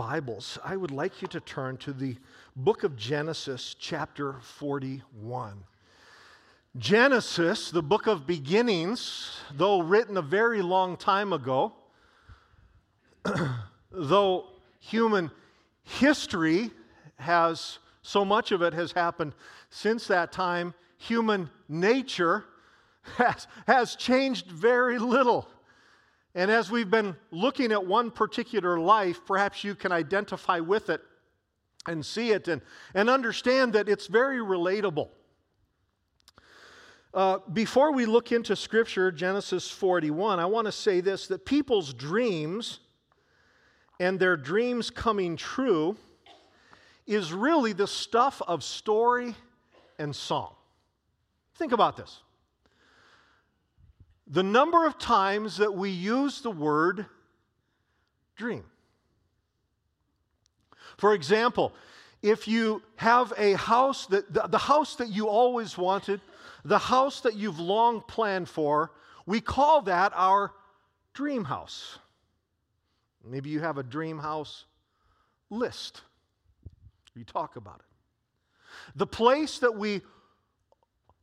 Bibles, I would like you to turn to the book of Genesis, chapter 41. Genesis, the book of beginnings, though written a very long time ago, though human history has, so much of it has happened since that time, human nature has, has changed very little. And as we've been looking at one particular life, perhaps you can identify with it and see it and, and understand that it's very relatable. Uh, before we look into Scripture, Genesis 41, I want to say this that people's dreams and their dreams coming true is really the stuff of story and song. Think about this the number of times that we use the word dream. For example, if you have a house that the, the, house that you always wanted, the house that you've long planned for, we call that our dream house. Maybe you have a dream house list. You talk about it. The place that we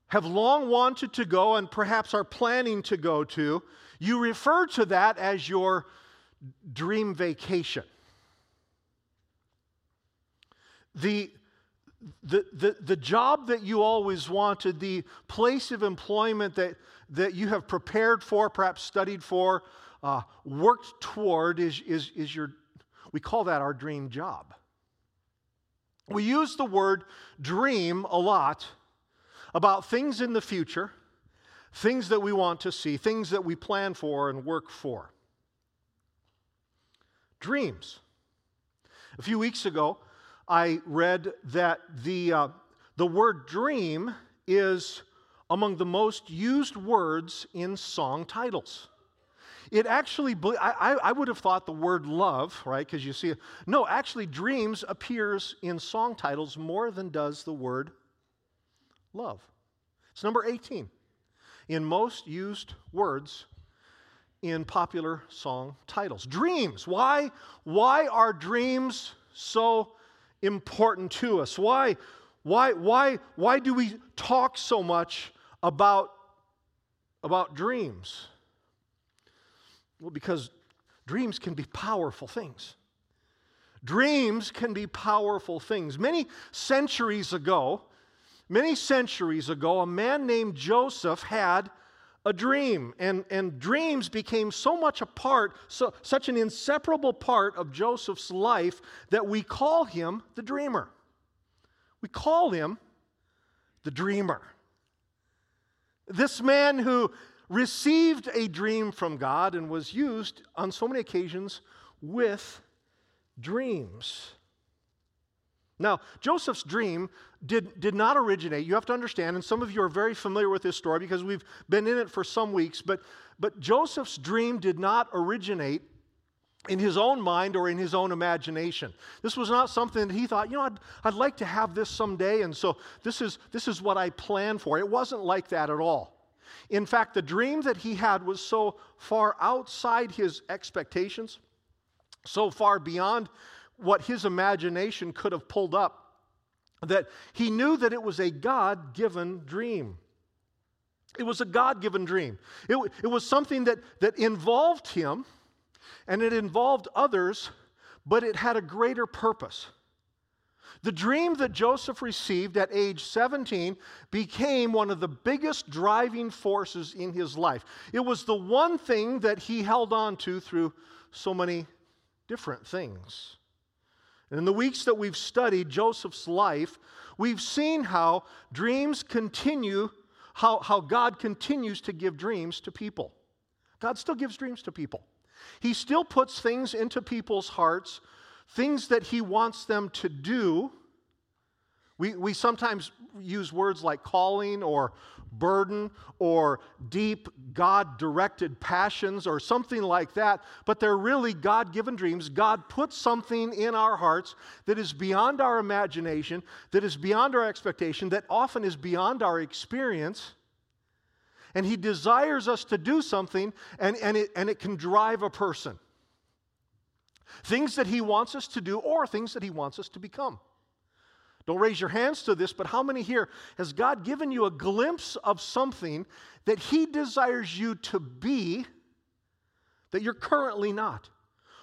have long wanted to go and perhaps are planning to go to, you refer to that as your dream vacation. The, the, the, the job that you always wanted, the place of employment that, that you have prepared for, perhaps studied for, uh, worked toward, is, is, is your, we call that our dream job. We use the word dream a lot about things in the future, things that we want to see, things that we plan for and work for. Dreams. A few weeks ago, I read that the, uh, the word dream is among the most used words in song titles. It actually, I, I would have thought the word love, right? Because you see, no, actually, dreams appears in song titles more than does the word love. It's number 18 in most used words in popular song titles. Dreams. Why, why are dreams so important to us? Why, why, why, why do we talk so much about, about dreams? Well, because dreams can be powerful things. Dreams can be powerful things. Many centuries ago, Many centuries ago, a man named Joseph had a dream, and, and dreams became so much a part, so, such an inseparable part of Joseph's life that we call him the dreamer. We call him the dreamer. This man who received a dream from God and was used on so many occasions with dreams. Now, Joseph's dream did, did not originate, you have to understand, and some of you are very familiar with this story because we've been in it for some weeks, but, but Joseph's dream did not originate in his own mind or in his own imagination. This was not something that he thought, you know, I'd, I'd like to have this someday, and so this is, this is what I plan for. It wasn't like that at all. In fact, the dream that he had was so far outside his expectations, so far beyond what his imagination could have pulled up that he knew that it was a God given dream. It was a God given dream. It, it was something that, that involved him and it involved others, but it had a greater purpose. The dream that Joseph received at age 17 became one of the biggest driving forces in his life. It was the one thing that he held on to through so many different things. And in the weeks that we've studied Joseph's life, we've seen how dreams continue, how, how God continues to give dreams to people. God still gives dreams to people. He still puts things into people's hearts, things that He wants them to do. We, we sometimes use words like calling or burden or deep God directed passions or something like that, but they're really God given dreams. God puts something in our hearts that is beyond our imagination, that is beyond our expectation, that often is beyond our experience. And He desires us to do something, and, and, it, and it can drive a person. things that He wants us to do, or things that He wants us to become. Don't raise your hands to this, but how many here has God given you a glimpse of something that He desires you to be that you're currently not?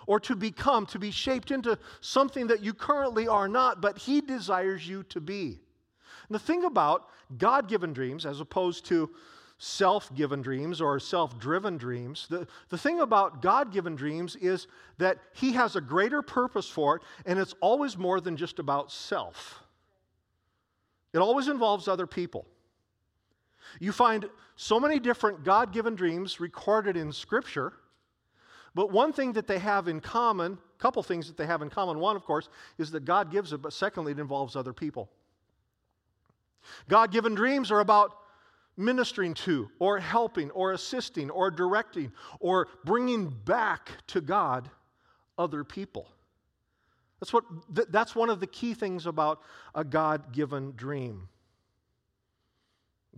Or to become, to be shaped into something that you currently are not, but He desires you to be. And the thing about God given dreams, as opposed to self given dreams or self driven dreams. The, the thing about God given dreams is that He has a greater purpose for it, and it's always more than just about self. It always involves other people. You find so many different God given dreams recorded in Scripture, but one thing that they have in common, a couple things that they have in common. One, of course, is that God gives it, but secondly, it involves other people. God given dreams are about ministering to, or helping, or assisting, or directing, or bringing back to God other people. That's, what, that's one of the key things about a God given dream.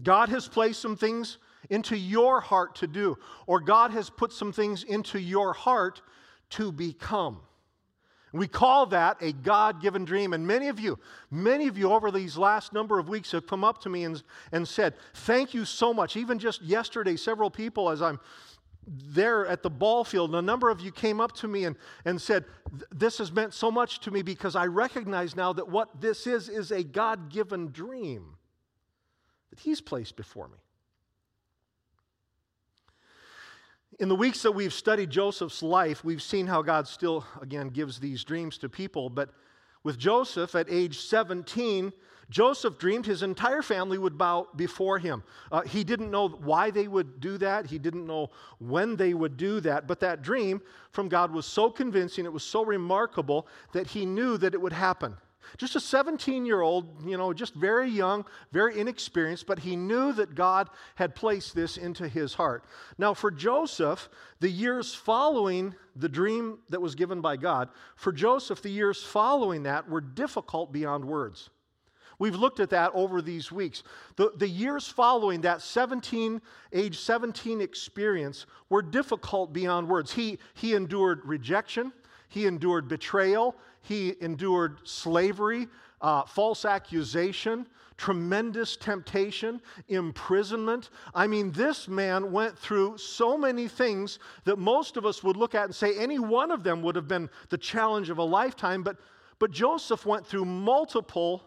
God has placed some things into your heart to do, or God has put some things into your heart to become. We call that a God given dream. And many of you, many of you over these last number of weeks have come up to me and, and said, Thank you so much. Even just yesterday, several people, as I'm there at the ball field, and a number of you came up to me and, and said, This has meant so much to me because I recognize now that what this is is a God given dream that He's placed before me. In the weeks that we've studied Joseph's life, we've seen how God still, again, gives these dreams to people. But with Joseph at age 17, Joseph dreamed his entire family would bow before him. Uh, he didn't know why they would do that, he didn't know when they would do that, but that dream from God was so convincing, it was so remarkable that he knew that it would happen. Just a 17 year old, you know, just very young, very inexperienced, but he knew that God had placed this into his heart. Now, for Joseph, the years following the dream that was given by God, for Joseph, the years following that were difficult beyond words. We've looked at that over these weeks. The, the years following that 17, age 17 experience were difficult beyond words. He, he endured rejection, he endured betrayal, he endured slavery, uh, false accusation, tremendous temptation, imprisonment. I mean, this man went through so many things that most of us would look at and say any one of them would have been the challenge of a lifetime. But, but Joseph went through multiple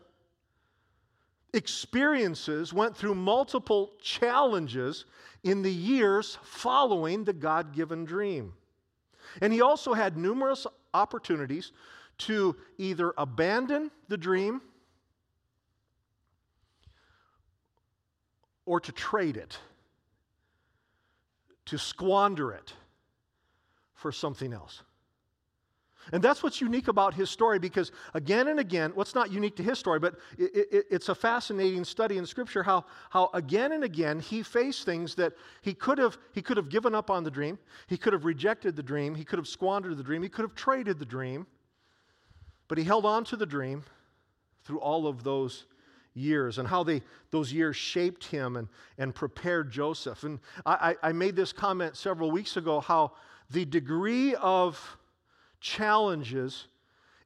experiences, went through multiple challenges in the years following the God given dream. And he also had numerous opportunities to either abandon the dream or to trade it, to squander it for something else. And that's what's unique about his story because, again and again, what's not unique to his story, but it, it, it's a fascinating study in Scripture how, how again and again he faced things that he could, have, he could have given up on the dream, he could have rejected the dream, he could have squandered the dream, he could have traded the dream, but he held on to the dream through all of those years and how they, those years shaped him and, and prepared Joseph. And I, I made this comment several weeks ago how the degree of challenges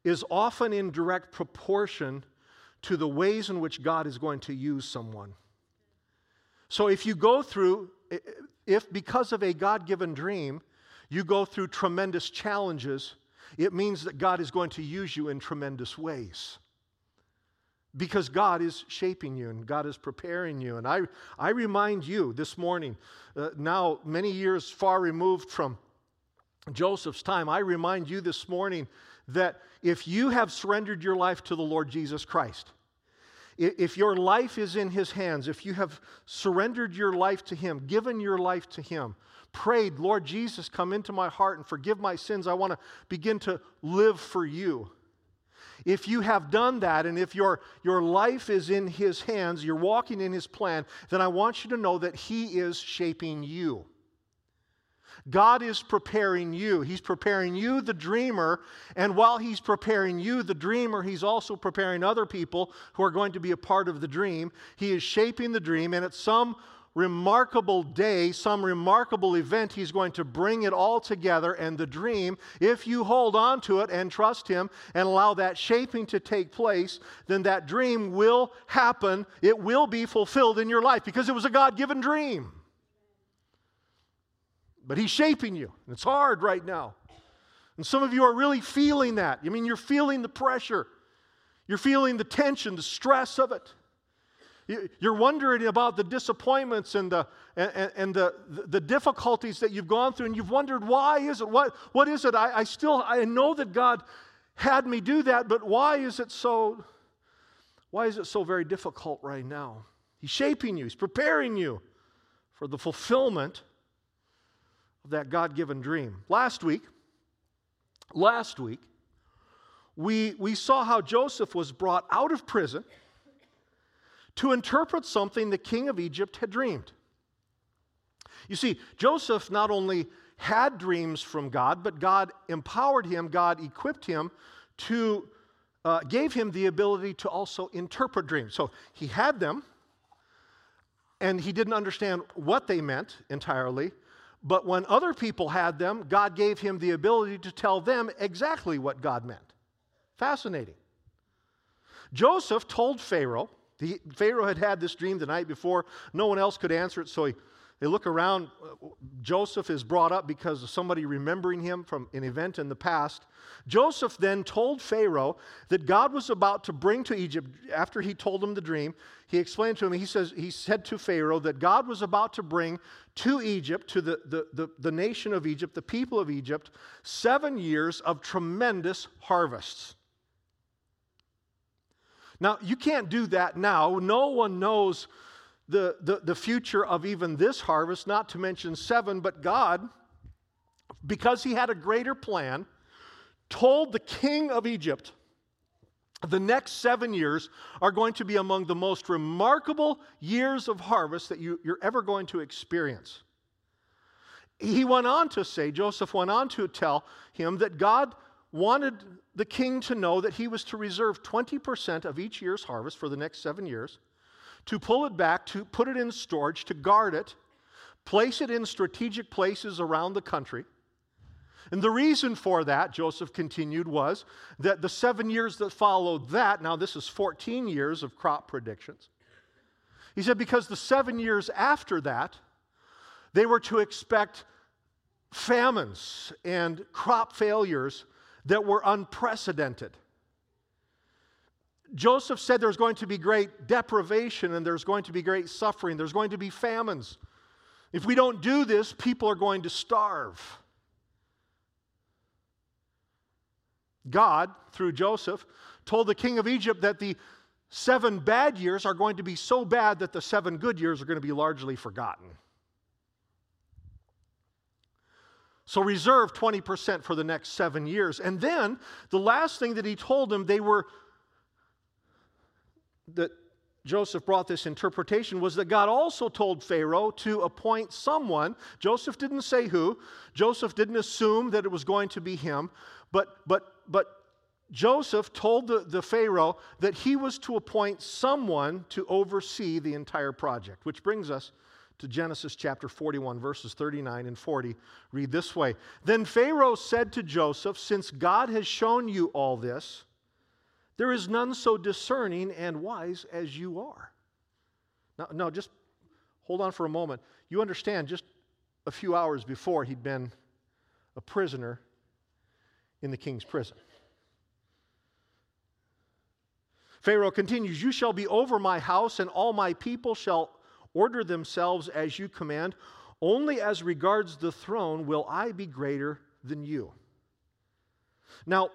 is often in direct proportion to the ways in which God is going to use someone. So if you go through, if because of a God given dream, you go through tremendous challenges, it means that God is going to use you in tremendous ways. Because God is shaping you and God is preparing you. And I, I remind you this morning, uh, now many years far removed from Joseph's time, I remind you this morning that if you have surrendered your life to the Lord Jesus Christ, if your life is in His hands, if you have surrendered your life to Him, given your life to Him, prayed, Lord Jesus, come into my heart and forgive my sins, I want to begin to live for you. If you have done that and if your, your life is in His hands, you're walking in His plan, then I want you to know that He is shaping you. God is preparing you. He's preparing you, the dreamer, and while He's preparing you, the dreamer, He's also preparing other people who are going to be a part of the dream. He is shaping the dream, and at some remarkable day, some remarkable event, He's going to bring it all together. And the dream, if you hold on to it and trust Him and allow that shaping to take place, then that dream will happen. It will be fulfilled in your life because it was a God given dream. But He's shaping you. And it's hard right now. And some of you are really feeling that. I mean, you're feeling the pressure, you're feeling the tension, the stress of it. You're wondering about the disappointments and the, and, and the, the difficulties that you've gone through, and you've wondered, why is it? What, what is it? I, I still I know that God had me do that, but why is it so why is it so very difficult right now? He's shaping you, he's preparing you for the fulfillment of that God-given dream. Last week, last week, we, we saw how Joseph was brought out of prison to interpret something the king of Egypt had dreamed. You see, Joseph not only had dreams from God, but God empowered him, God equipped him to, uh, gave him the ability to also interpret dreams. So he had them, and he didn't understand what they meant entirely. But when other people had them, God gave him the ability to tell them exactly what God meant. Fascinating. Joseph told Pharaoh, the, Pharaoh had had this dream the night before. No one else could answer it, so he, they look around. Uh, Joseph is brought up because of somebody remembering him from an event in the past. Joseph then told Pharaoh that God was about to bring to Egypt, after he told him the dream, he explained to him, he, says, he said to Pharaoh that God was about to bring to Egypt, to the, the, the, the nation of Egypt, the people of Egypt, seven years of tremendous harvests. Now, you can't do that now. No one knows the, the, the future of even this harvest, not to mention seven, but God, because He had a greater plan, told the king of Egypt, the next seven years are going to be among the most remarkable years of harvest that you, you're ever going to experience. He went on to say, Joseph went on to tell him that God wanted the king to know that he was to reserve 20% of each year's harvest for the next seven years, to pull it back, to put it in storage, to guard it, place it in strategic places around the country. And the reason for that, Joseph continued, was that the seven years that followed that, now this is 14 years of crop predictions. He said, because the seven years after that, they were to expect famines and crop failures that were unprecedented. Joseph said there's going to be great deprivation and there's going to be great suffering. There's going to be famines. If we don't do this, people are going to starve. God, through Joseph, told the king of Egypt that the seven bad years are going to be so bad that the seven good years are going to be largely forgotten. So reserve 20% for the next seven years. And then the last thing that he told them, they were, that Joseph brought this interpretation was that God also told Pharaoh to appoint someone. Joseph didn't say who. Joseph didn't assume that it was going to be him. But, but, but Joseph told the, the Pharaoh that he was to appoint someone to oversee the entire project, which brings us to Genesis chapter 41, verses 39 and 40, read this way Then Pharaoh said to Joseph, Since God has shown you all this, there is none so discerning and wise as you are. Now, no, just hold on for a moment. You understand, just a few hours before, he'd been a prisoner in the king's prison. Pharaoh continues, You shall be over my house, and all my people shall order themselves as you command. Only as regards the throne will I be greater than you. Now,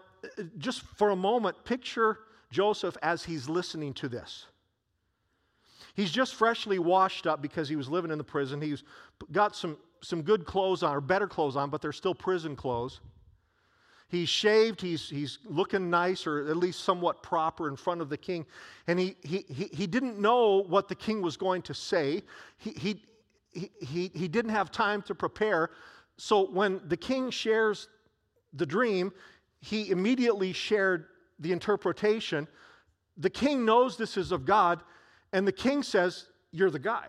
just for a moment, picture Joseph as he's listening to this. He's just freshly washed up because he was living in the prison. He's got some, some good clothes on, or better clothes on, but they're still prison clothes. He's shaved, he's, he's looking nice, or at least somewhat proper in front of the king. And he, he, he, he didn't know what the king was going to say. He, he, he, he didn't have time to prepare. So when the king shares the dream, he immediately shared the interpretation. The king knows this is of God, and the king says, You're the guy.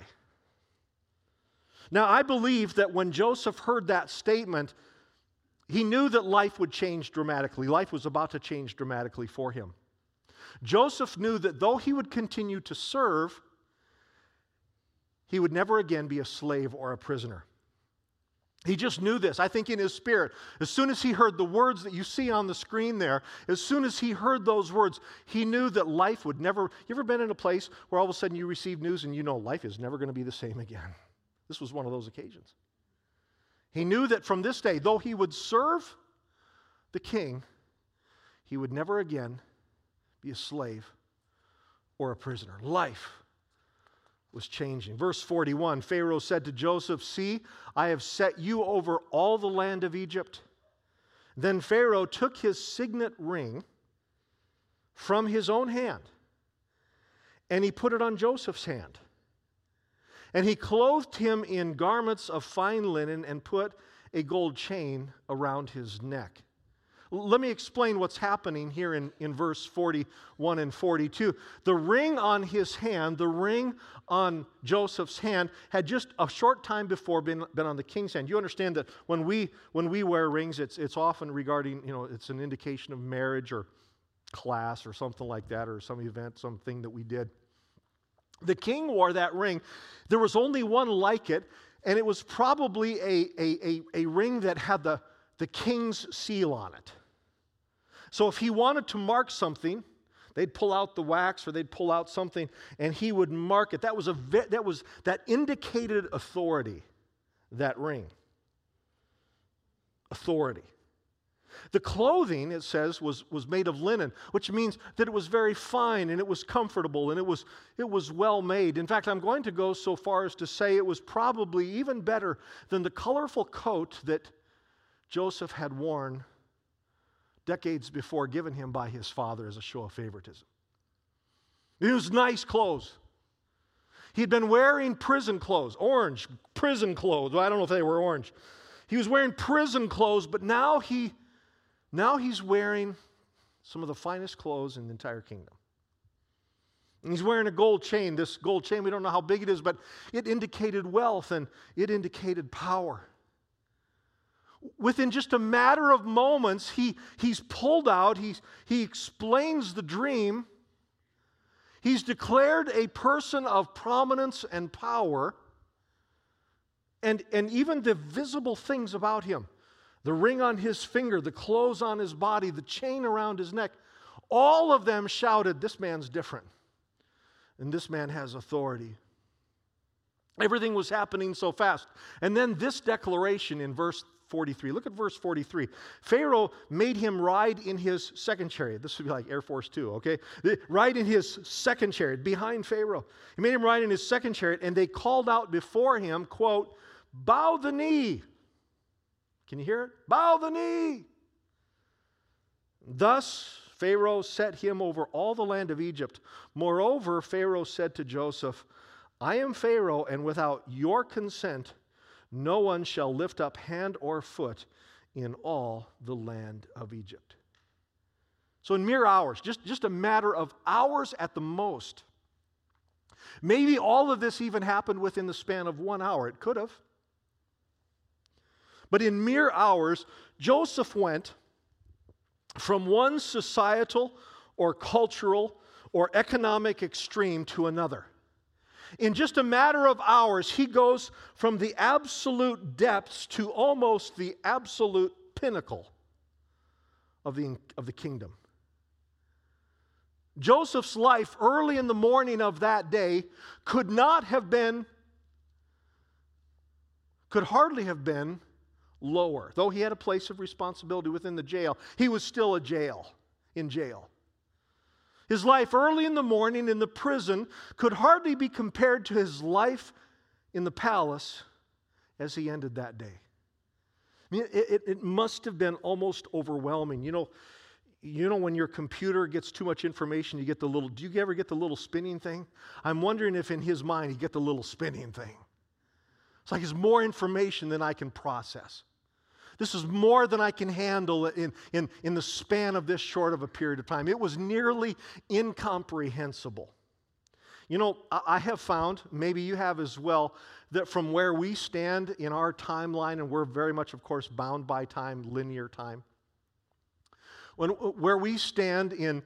Now, I believe that when Joseph heard that statement, he knew that life would change dramatically. Life was about to change dramatically for him. Joseph knew that though he would continue to serve, he would never again be a slave or a prisoner. He just knew this, I think, in his spirit. As soon as he heard the words that you see on the screen there, as soon as he heard those words, he knew that life would never. You ever been in a place where all of a sudden you receive news and you know life is never going to be the same again? This was one of those occasions. He knew that from this day, though he would serve the king, he would never again be a slave or a prisoner. Life was changing. Verse 41 Pharaoh said to Joseph, See, I have set you over all the land of Egypt. Then Pharaoh took his signet ring from his own hand and he put it on Joseph's hand. And he clothed him in garments of fine linen and put a gold chain around his neck. Let me explain what's happening here in, in verse 41 and 42. The ring on his hand, the ring on Joseph's hand, had just a short time before been, been on the king's hand. You understand that when we, when we wear rings, it's, it's often regarding, you know, it's an indication of marriage or class or something like that, or some event, something that we did. The king wore that ring. There was only one like it, and it was probably a, a, a, a ring that had the, the king's seal on it. So if he wanted to mark something, they'd pull out the wax or they'd pull out something and he would mark it. That was a that was that indicated authority, that ring. Authority. The clothing, it says, was, was made of linen, which means that it was very fine and it was comfortable and it was, it was well made. In fact, I'm going to go so far as to say it was probably even better than the colorful coat that Joseph had worn decades before given him by his father as a show of favoritism. It was nice clothes. He'd been wearing prison clothes, orange prison clothes. Well, I don't know if they were orange. He was wearing prison clothes, but now he now he's wearing some of the finest clothes in the entire kingdom. And he's wearing a gold chain. This gold chain, we don't know how big it is, but it indicated wealth and it indicated power within just a matter of moments, he, he's pulled out, he's, he explains the dream. He's declared a person of prominence and power, and, and even the visible things about him the ring on his finger, the clothes on his body, the chain around his neck all of them shouted, This man's different, and this man has authority. Everything was happening so fast. And then this declaration in verse 43. Look at verse 43. Pharaoh made him ride in his second chariot. This would be like Air Force Two, okay? Ride in his second chariot behind Pharaoh. He made him ride in his second chariot, and they called out before him, quote, bow the knee. Can you hear it? Bow the knee. Thus Pharaoh set him over all the land of Egypt. Moreover, Pharaoh said to Joseph, I am Pharaoh, and without your consent, no one shall lift up hand or foot in all the land of Egypt. So, in mere hours, just, just a matter of hours at the most, maybe all of this even happened within the span of one hour. It could have. But in mere hours, Joseph went from one societal or cultural or economic extreme to another. In just a matter of hours, he goes from the absolute depths to almost the absolute pinnacle of the, of the kingdom. Joseph's life early in the morning of that day could not have been, could hardly have been lower. Though he had a place of responsibility within the jail, he was still a jail, in jail. His life early in the morning in the prison could hardly be compared to his life in the palace as he ended that day. I mean, it, it, it must have been almost overwhelming. You know, you know when your computer gets too much information, you get the little, do you ever get the little spinning thing? I'm wondering if in his mind he get the little spinning thing. It's like it's more information than I can process. This is more than I can handle in, in, in the span of this short of a period of time. It was nearly incomprehensible. You know, I have found, maybe you have as well, that from where we stand in our timeline, and we're very much, of course, bound by time, linear time, when, where we stand in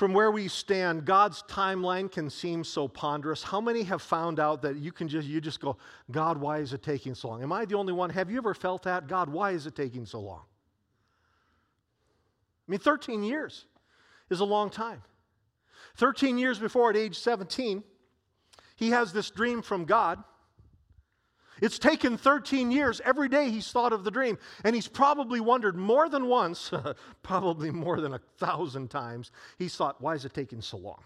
from where we stand, God's timeline can seem so ponderous. How many have found out that you can just you just go, God, why is it taking so long? Am I the only one? Have you ever felt that? God, why is it taking so long? I mean, 13 years is a long time. 13 years before, at age 17, he has this dream from God it's taken 13 years. Every day he's thought of the dream. And he's probably wondered more than once, probably more than a thousand times, he's thought, why is it taking so long?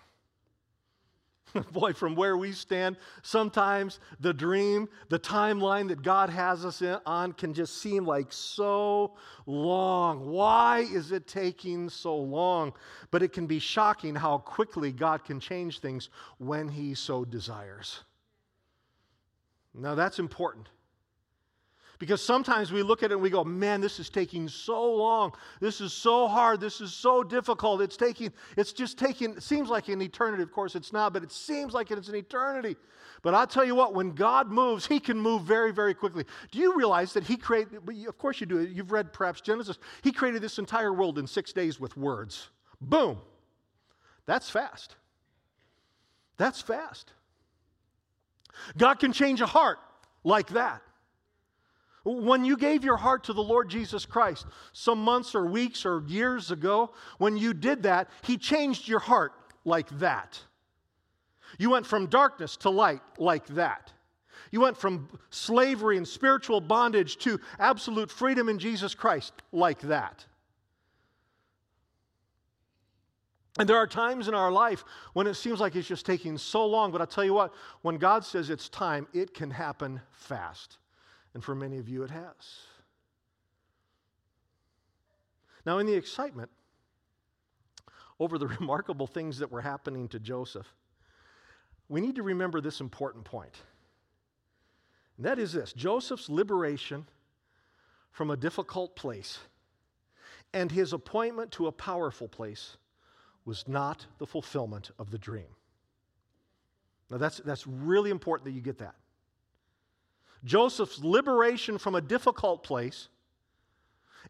Boy, from where we stand, sometimes the dream, the timeline that God has us on can just seem like so long. Why is it taking so long? But it can be shocking how quickly God can change things when He so desires. Now, that's important. Because sometimes we look at it and we go, man, this is taking so long. This is so hard. This is so difficult. It's taking, it's just taking, it seems like an eternity. Of course, it's not, but it seems like it's an eternity. But I'll tell you what, when God moves, He can move very, very quickly. Do you realize that He created, of course you do, you've read perhaps Genesis, He created this entire world in six days with words. Boom. That's fast. That's fast. God can change a heart like that. When you gave your heart to the Lord Jesus Christ some months or weeks or years ago, when you did that, He changed your heart like that. You went from darkness to light like that. You went from slavery and spiritual bondage to absolute freedom in Jesus Christ like that. And there are times in our life when it seems like it's just taking so long, but I'll tell you what, when God says it's time, it can happen fast. And for many of you, it has. Now, in the excitement over the remarkable things that were happening to Joseph, we need to remember this important point. And that is this Joseph's liberation from a difficult place and his appointment to a powerful place was not the fulfillment of the dream. Now, that's, that's really important that you get that. Joseph's liberation from a difficult place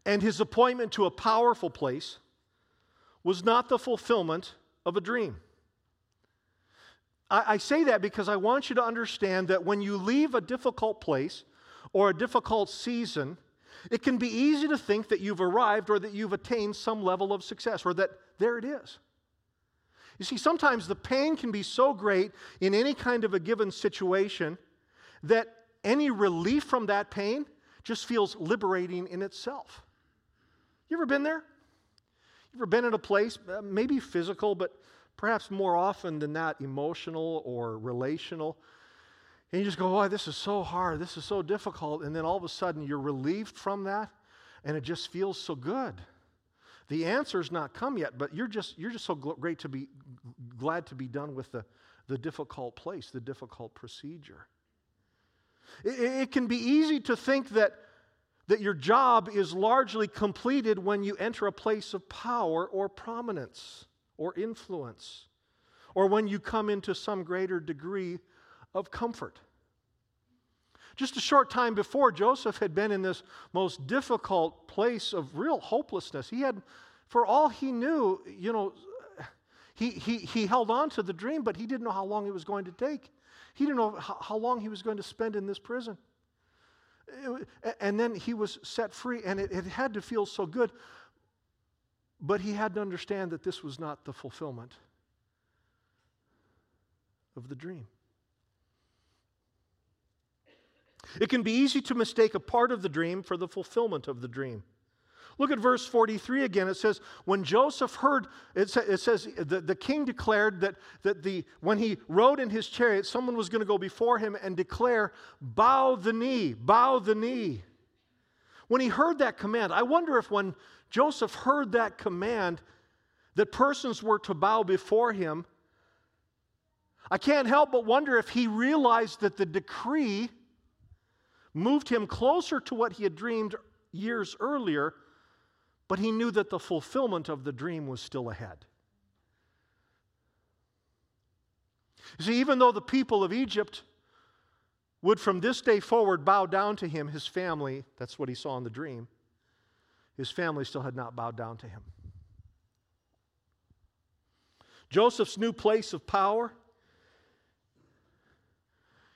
and his appointment to a powerful place was not the fulfillment of a dream. I, I, say that because I want you to understand that when you leave a difficult place or a difficult season, it can be easy to think that you've arrived or that you've attained some level of success or that there it is. You see, sometimes the pain can be so great in any kind of a given situation that any relief from that pain just feels liberating in itself. You ever been there? You ever been in a place, uh, maybe physical, but perhaps more often than that, emotional or relational? And you just go, oh, this is so hard, this is so difficult. And then all of a sudden you're relieved from that, and it just feels so good. The answer's not come yet, but you're just, you're just so great to be glad to be done with the, the difficult place, the difficult procedure. It, it can be easy to think that, that your job is largely completed when you enter a place of power or prominence or influence, or when you come into some greater degree of comfort. Just a short time before, Joseph had been in this most difficult place of real hopelessness. He had, for all he knew, you know, he, he, he held on to the dream, but he didn't know how long it was going to take. He didn't know how, how long he was going to spend in this prison. And then he was set free, and it, it had to feel so good. But he had to understand that this was not the fulfillment of the dream. It can be easy to mistake a part of the dream for the fulfillment of the dream. Look at verse 43 again. It says, When Joseph heard, it, sa- it says, the, the king declared that, that the, when he rode in his chariot, someone was going to go before him and declare, Bow the knee, bow the knee. When he heard that command, I wonder if when Joseph heard that command that persons were to bow before him, I can't help but wonder if he realized that the decree moved him closer to what he had dreamed years earlier, but he knew that the fulfillment of the dream was still ahead. See, even though the people of Egypt would from this day forward bow down to him, his family, that's what he saw in the dream, his family still had not bowed down to him. Joseph's new place of power,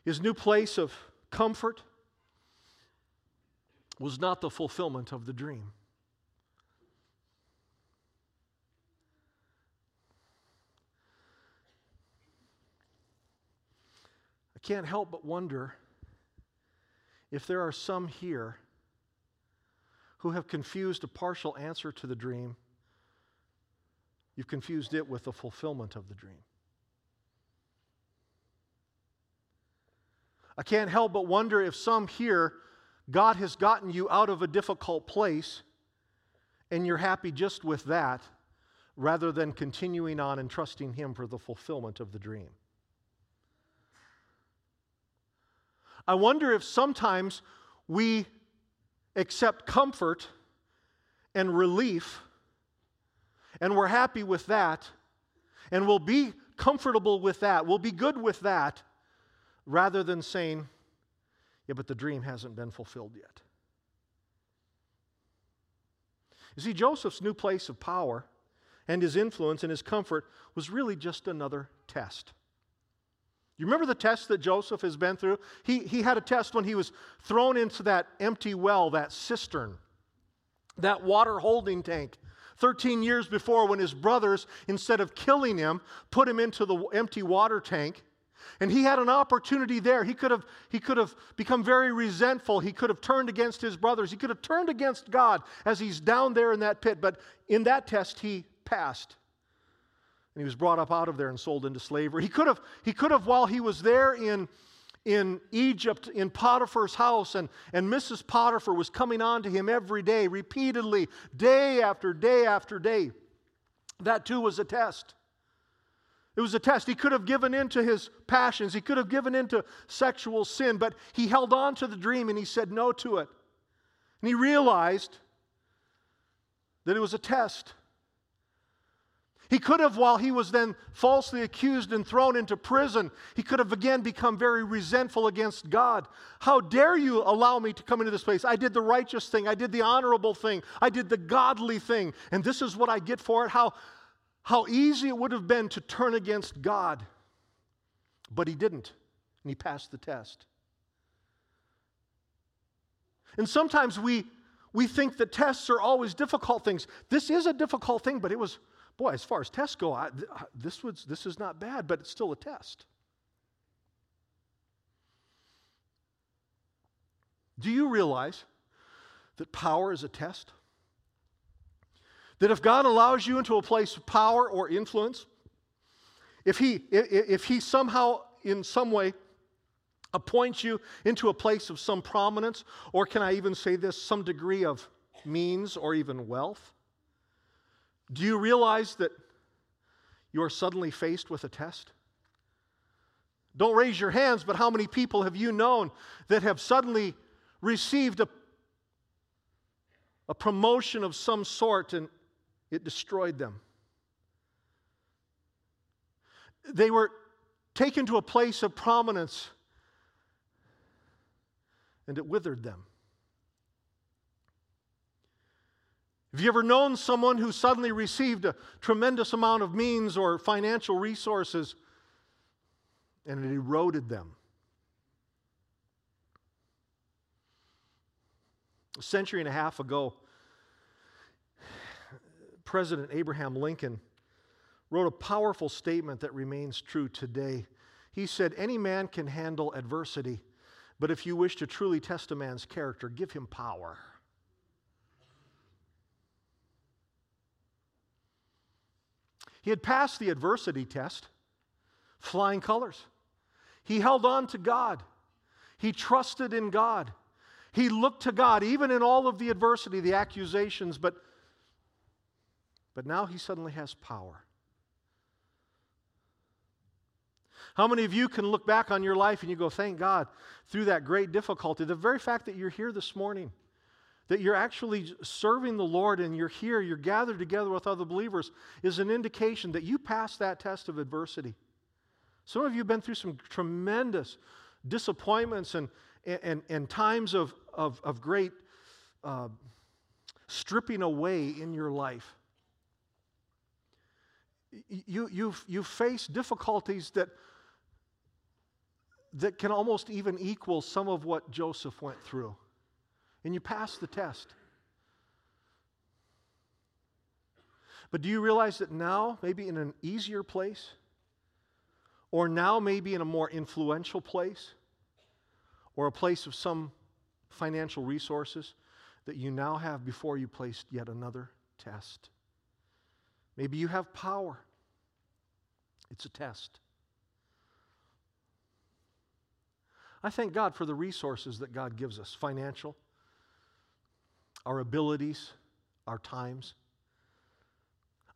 his new place of comfort, was not the fulfillment of the dream. I can't help but wonder if there are some here who have confused a partial answer to the dream. You've confused it with the fulfillment of the dream. I can't help but wonder if some here, God has gotten you out of a difficult place and you're happy just with that rather than continuing on and trusting Him for the fulfillment of the dream. I wonder if sometimes we accept comfort and relief, and we're happy with that, and we'll be comfortable with that, we'll be good with that, rather than saying, yeah, but the dream hasn't been fulfilled yet. You see, Joseph's new place of power and his influence and his comfort was really just another test. You remember the test that Joseph has been through? He, he had a test when he was thrown into that empty well, that cistern, that water holding tank. 13 years before, when his brothers, instead of killing him, put him into the empty water tank. And he had an opportunity there. He could have, he could have become very resentful. He could have turned against his brothers. He could have turned against God as he's down there in that pit. But in that test, he passed and he was brought up out of there and sold into slavery. He could have, he could have while he was there in, in Egypt, in Potiphar's house, and, and Mrs. Potiphar was coming on to him every day, repeatedly, day after day after day. That too was a test. It was a test. He could have given in to his passions, he could have given in to sexual sin, but he held on to the dream and he said no to it. And he realized that it was a test. He could have, while he was then falsely accused and thrown into prison, he could have again become very resentful against God. How dare you allow me to come into this place? I did the righteous thing, I did the honorable thing, I did the godly thing, and this is what I get for it. How, how easy it would have been to turn against God. But he didn't, and he passed the test. And sometimes we, we think that tests are always difficult things. This is a difficult thing, but it was boy, as far as tests go, I, this, was, this is not bad, but it's still a test. Do you realize that power is a test? That if God allows you into a place of power or influence, if He, if he somehow, in some way, appoints you into a place of some prominence, or can I even say this, some degree of means or even wealth, do you realize that you are suddenly faced with a test? Don't raise your hands, but how many people have you known that have suddenly received a, a promotion of some sort and it destroyed them? They were taken to a place of prominence and it withered them. Have you ever known someone who suddenly received a tremendous amount of means or financial resources and it eroded them? A century and a half ago, President Abraham Lincoln wrote a powerful statement that remains true today. He said, Any man can handle adversity, but if you wish to truly test a man's character, give him power. He had passed the adversity test, flying colors. He held on to God. He trusted in God. He looked to God, even in all of the adversity, the accusations, but, but now he suddenly has power. How many of you can look back on your life and you go, thank God, through that great difficulty? The very fact that you're here this morning, that you're actually serving the Lord and you're here, you're gathered together with other believers, is an indication that you passed that test of adversity. Some of you have been through some tremendous disappointments and, and, and times of, of, of great uh, stripping away in your life. You, you've, you've faced difficulties that, that can almost even equal some of what Joseph went through. And you pass the test. But do you realize that now, maybe in an easier place, or now maybe in a more influential place, or a place of some financial resources that you now have before you placed yet another test. Maybe you have power. It's a test. I thank God for the resources that God gives us financial, our abilities, our times.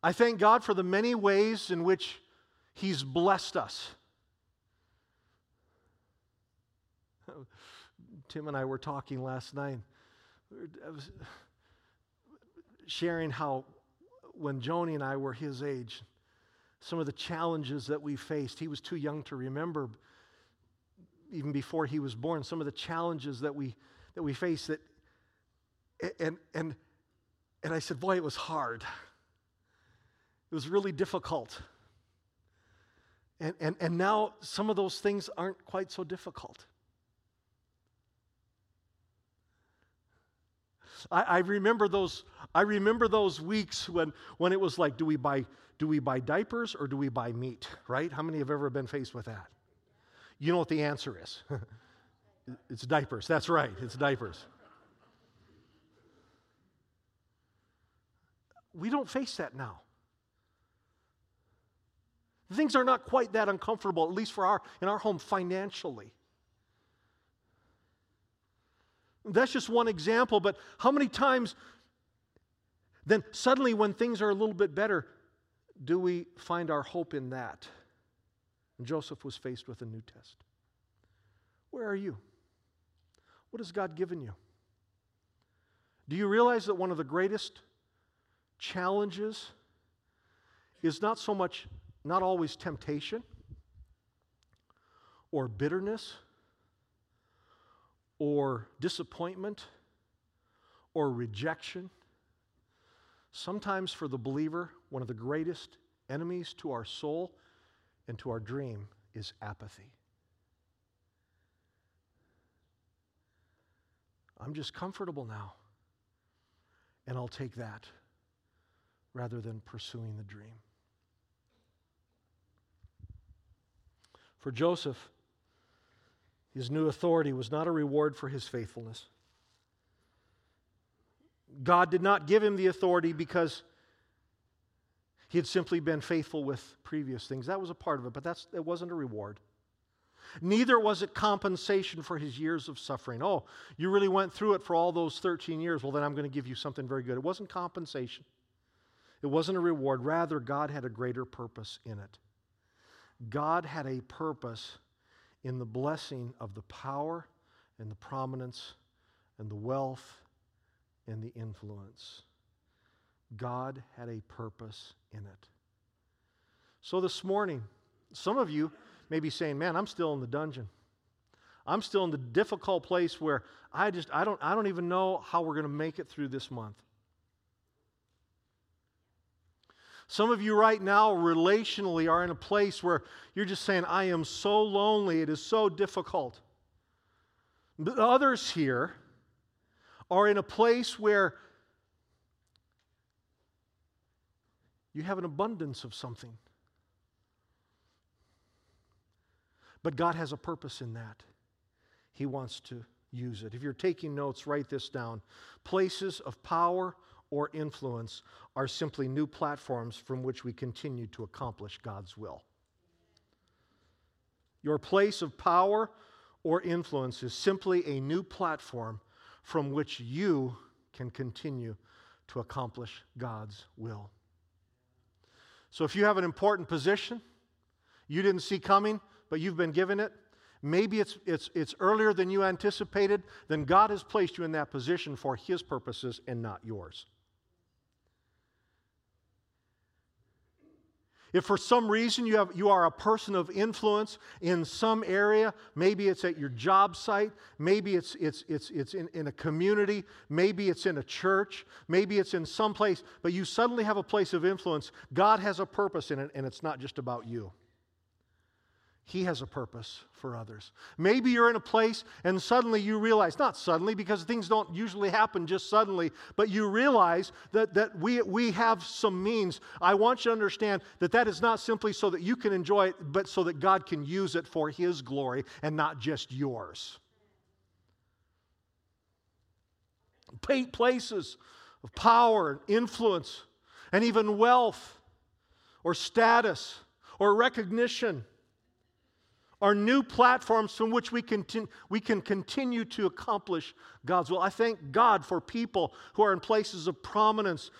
I thank God for the many ways in which He's blessed us. Tim and I were talking last night. Sharing how when Joni and I were his age, some of the challenges that we faced, he was too young to remember even before he was born, some of the challenges that we that we faced that and and and I said, boy, it was hard. It was really difficult. And, and, and now some of those things aren't quite so difficult. I, I, remember those, I remember those weeks when, when it was like, do we, buy, do we buy diapers or do we buy meat, right? How many have ever been faced with that? You know what the answer is. it's diapers. That's right, it's diapers. We don't face that now. Things are not quite that uncomfortable, at least for our in our home financially. That's just one example, but how many times then suddenly when things are a little bit better, do we find our hope in that? And Joseph was faced with a new test. Where are you? What has God given you? Do you realize that one of the greatest challenges is not so much not always temptation or bitterness or disappointment or rejection. Sometimes, for the believer, one of the greatest enemies to our soul and to our dream is apathy. I'm just comfortable now, and I'll take that rather than pursuing the dream. For Joseph, his new authority was not a reward for his faithfulness. God did not give him the authority because he had simply been faithful with previous things. That was a part of it, but that's, it wasn't a reward. Neither was it compensation for his years of suffering. Oh, you really went through it for all those 13 years. Well, then I'm going to give you something very good. It wasn't compensation, it wasn't a reward. Rather, God had a greater purpose in it. God had a purpose in the blessing of the power and the prominence and the wealth and the influence. God had a purpose in it. So this morning, some of you may be saying, Man, I'm still in the dungeon. I'm still in the difficult place where I just I don't I don't even know how we're going to make it through this month. Some of you right now, relationally, are in a place where you're just saying, I am so lonely, it is so difficult. But others here are in a place where you have an abundance of something. But God has a purpose in that. He wants to use it. If you're taking notes, write this down. Places of power or influence are simply new platforms from which we continue to accomplish God's will. Your place of power or influence is simply a new platform from which you can continue to accomplish God's will. So if you have an important position you didn't see coming, but you've been given it, maybe it's, it's, it's earlier than you anticipated, then God has placed you in that position for His purposes and not yours. If for some reason you, have, you are a person of influence in some area, maybe it's at your job site, maybe it's, it's, it's, it's in, in a community, maybe it's in a church, maybe it's in some place, but you suddenly have a place of influence, God has a purpose in it, and it's not just about you. He has a purpose for others. Maybe you're in a place and suddenly you realize, not suddenly, because things don't usually happen just suddenly, but you realize that, that we, we have some means. I want you to understand that that is not simply so that you can enjoy it, but so that God can use it for His glory and not just yours. Places of power, and influence, and even wealth or status or recognition are new platforms from which we, we can continue to accomplish God's will. I thank God for people who are in places of prominence,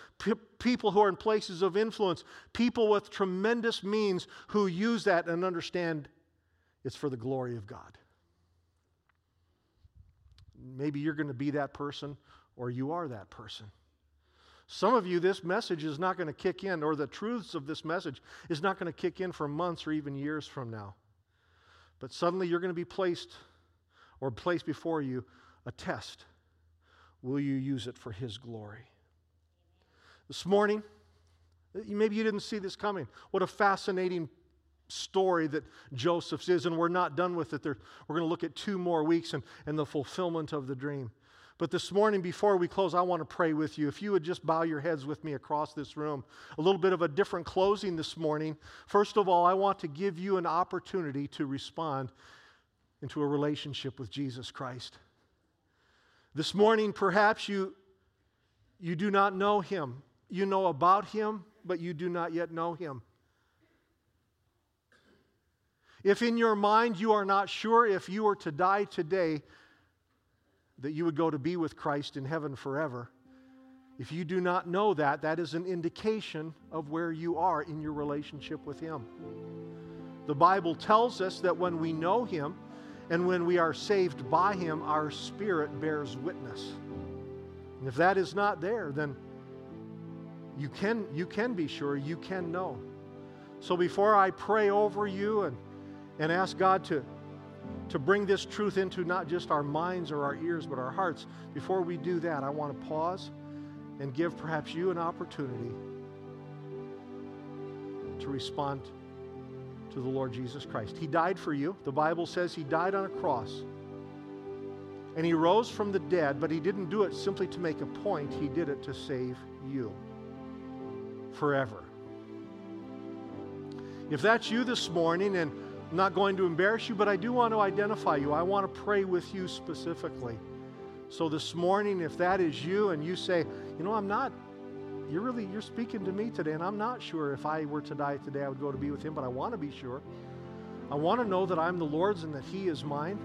people who are in places of influence, people with tremendous means who use that and understand it's for the glory of God. Maybe you're going to be that person or you are that person. Some of you, this message is not going to kick in, or the truths of this message is not going to kick in for months or even years from now. But suddenly you're going to be placed or placed before you a test. Will you use it for His glory? This morning, maybe you didn't see this coming. What a fascinating story that Joseph's is, and we're not done with it. There, we're going to look at two more weeks and, and the fulfillment of the dream. But this morning, before we close, I want to pray with you. If you would just bow your heads with me across this room, a little bit of a different closing this morning. First of all, I want to give you an opportunity to respond into a relationship with Jesus Christ. This morning, perhaps you, you do not know him. You know about him, but you do not yet know him. If in your mind you are not sure if you were to die today, that you would go to be with Christ in heaven forever. If you do not know that, that is an indication of where you are in your relationship with Him. The Bible tells us that when we know Him and when we are saved by Him, our spirit bears witness. And if that is not there, then you can, you can be sure, you can know. So before I pray over you and, and ask God to, to bring this truth into not just our minds or our ears, but our hearts. Before we do that, I want to pause and give perhaps you an opportunity to respond to the Lord Jesus Christ. He died for you. The Bible says He died on a cross. And He rose from the dead, but He didn't do it simply to make a point, He did it to save you forever. If that's you this morning and I'm not going to embarrass you, but I do want to identify you. I want to pray with you specifically. So this morning, if that is you and you say, you know, I'm not, you're really, you're speaking to me today, and I'm not sure if I were to die today, I would go to be with him, but I want to be sure. I want to know that I'm the Lord's and that he is mine.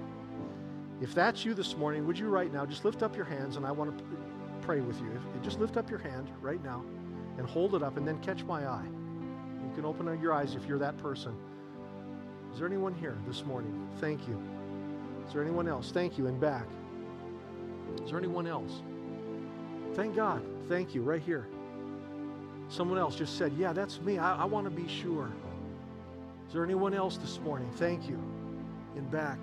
If that's you this morning, would you right now just lift up your hands and I want to pray with you. Just lift up your hand right now and hold it up and then catch my eye. You can open your eyes if you're that person. Is there anyone here this morning? Thank you. Is there anyone else? Thank you. And back. Is there anyone else? Thank God. Thank you. Right here. Someone else just said, Yeah, that's me. I, I want to be sure. Is there anyone else this morning? Thank you. In back.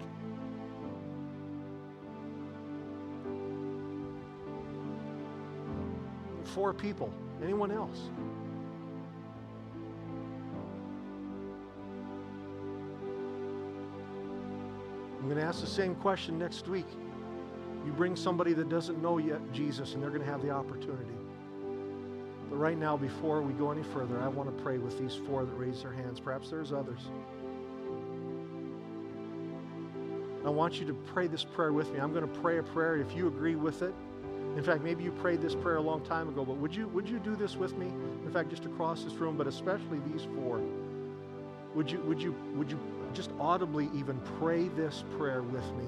Four people. Anyone else? I'm going to ask the same question next week. You bring somebody that doesn't know yet Jesus, and they're going to have the opportunity. But right now, before we go any further, I want to pray with these four that raise their hands. Perhaps there's others. I want you to pray this prayer with me. I'm going to pray a prayer if you agree with it. In fact, maybe you prayed this prayer a long time ago, but would you, would you do this with me? In fact, just across this room, but especially these four. Would you, would you, would you just audibly even pray this prayer with me.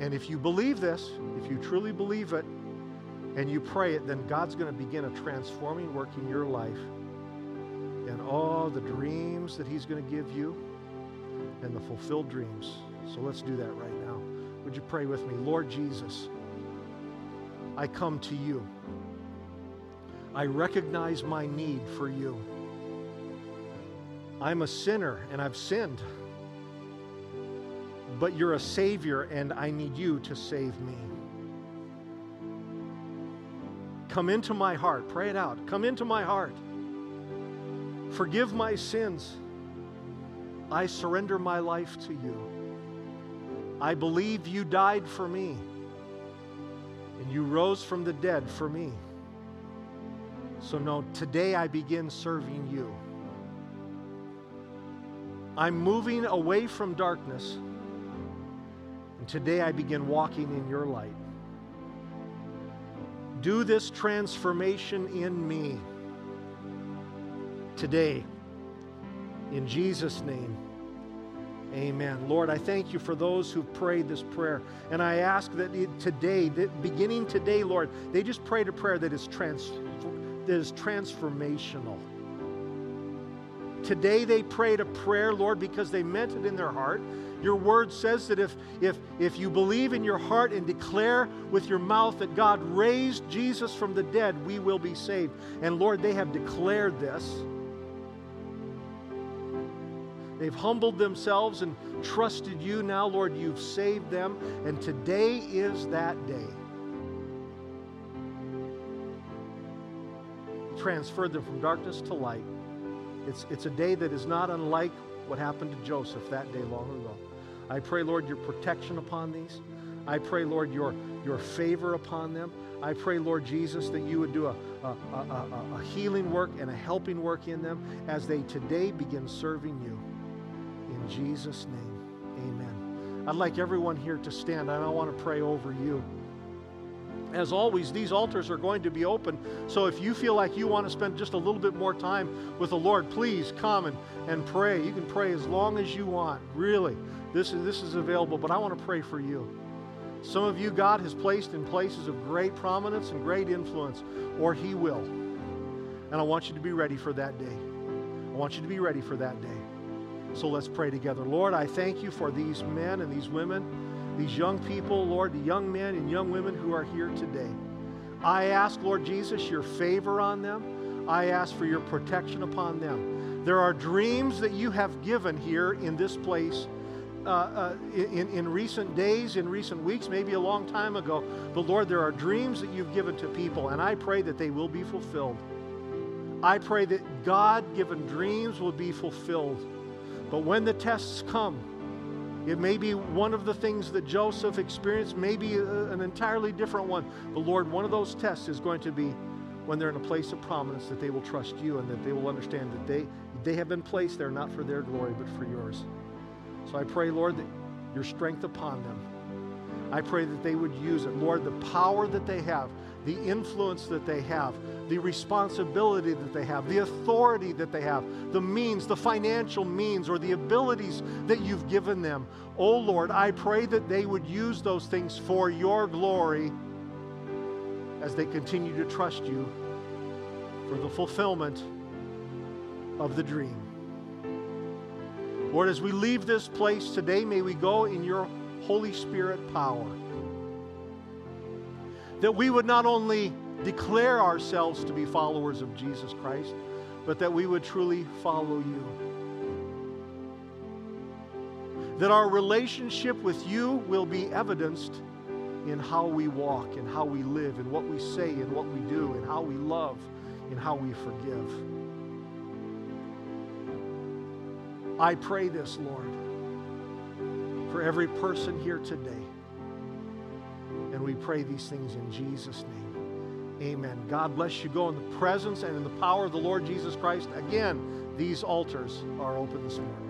And if you believe this, if you truly believe it, and you pray it, then God's going to begin a transforming work in your life. And all the dreams that He's going to give you and the fulfilled dreams. So let's do that right now. Would you pray with me? Lord Jesus, I come to you. I recognize my need for you. I'm a sinner and I've sinned. But you're a Savior and I need you to save me. Come into my heart. Pray it out. Come into my heart. Forgive my sins. I surrender my life to you. I believe you died for me and you rose from the dead for me. So, no, today I begin serving you. I'm moving away from darkness, and today I begin walking in your light. Do this transformation in me today. In Jesus' name. Amen. Lord, I thank you for those who've prayed this prayer. And I ask that today, that beginning today, Lord, they just prayed a prayer that is, trans, that is transformational. Today they prayed a prayer, Lord, because they meant it in their heart. Your word says that if, if, if you believe in your heart and declare with your mouth that God raised Jesus from the dead, we will be saved. And Lord, they have declared this. They've humbled themselves and trusted you. Now, Lord, you've saved them, and today is that day. Transferred them from darkness to light. It's, it's a day that is not unlike what happened to Joseph that day long ago. I pray, Lord, your protection upon these. I pray, Lord, your, your favor upon them. I pray, Lord Jesus, that you would do a, a, a, a, healing work and a helping work in them as they today begin serving you. In Jesus' name, amen. I'd like everyone here to stand, and I want to pray over you. As always, these altars are going to be open. So if you feel like you want to spend just a little bit more time with the Lord, please come and, and pray. You can pray as long as you want. Really, this is, this is available, but I want to pray for you. Some of you, God has placed in places of great prominence and great influence, or He will. And I want you to be ready for that day. I want you to be ready for that day. So let's pray together. Lord, I thank you for these men and these women, these young people, Lord, the young men and young women who are here today. I ask, Lord Jesus, your favor on them. I ask for your protection upon them. There are dreams that you have given here in this place uh, uh, in, in recent days, in recent weeks, maybe a long time ago. But Lord, there are dreams that you've given to people, and I pray that they will be fulfilled. I pray that God given dreams will be fulfilled. But when the tests come, it may be one of the things that Joseph experienced, maybe a, an entirely different one. But Lord, one of those tests is going to be when they're in a place of prominence that they will trust you and that they will understand that they, they have been placed there not for their glory but for yours. So I pray, Lord, that your strength upon them. I pray that they would use it. Lord, the power that they have, the influence that they have, the responsibility that they have, the authority that they have, the means, the financial means, or the abilities that you've given them. Oh Lord, I pray that they would use those things for your glory as they continue to trust you for the fulfillment of the dream. Lord, as we leave this place today, may we go in your Holy Spirit power. That we would not only declare ourselves to be followers of Jesus Christ, but that we would truly follow you. That our relationship with you will be evidenced in how we walk and how we live and what we say and what we do and how we love and how we forgive. I pray this, Lord, for every person here today. And we pray these things in Jesus' name. Amen. God bless you. Go in the presence and in the power of the Lord Jesus Christ. Again, these altars are open this morning.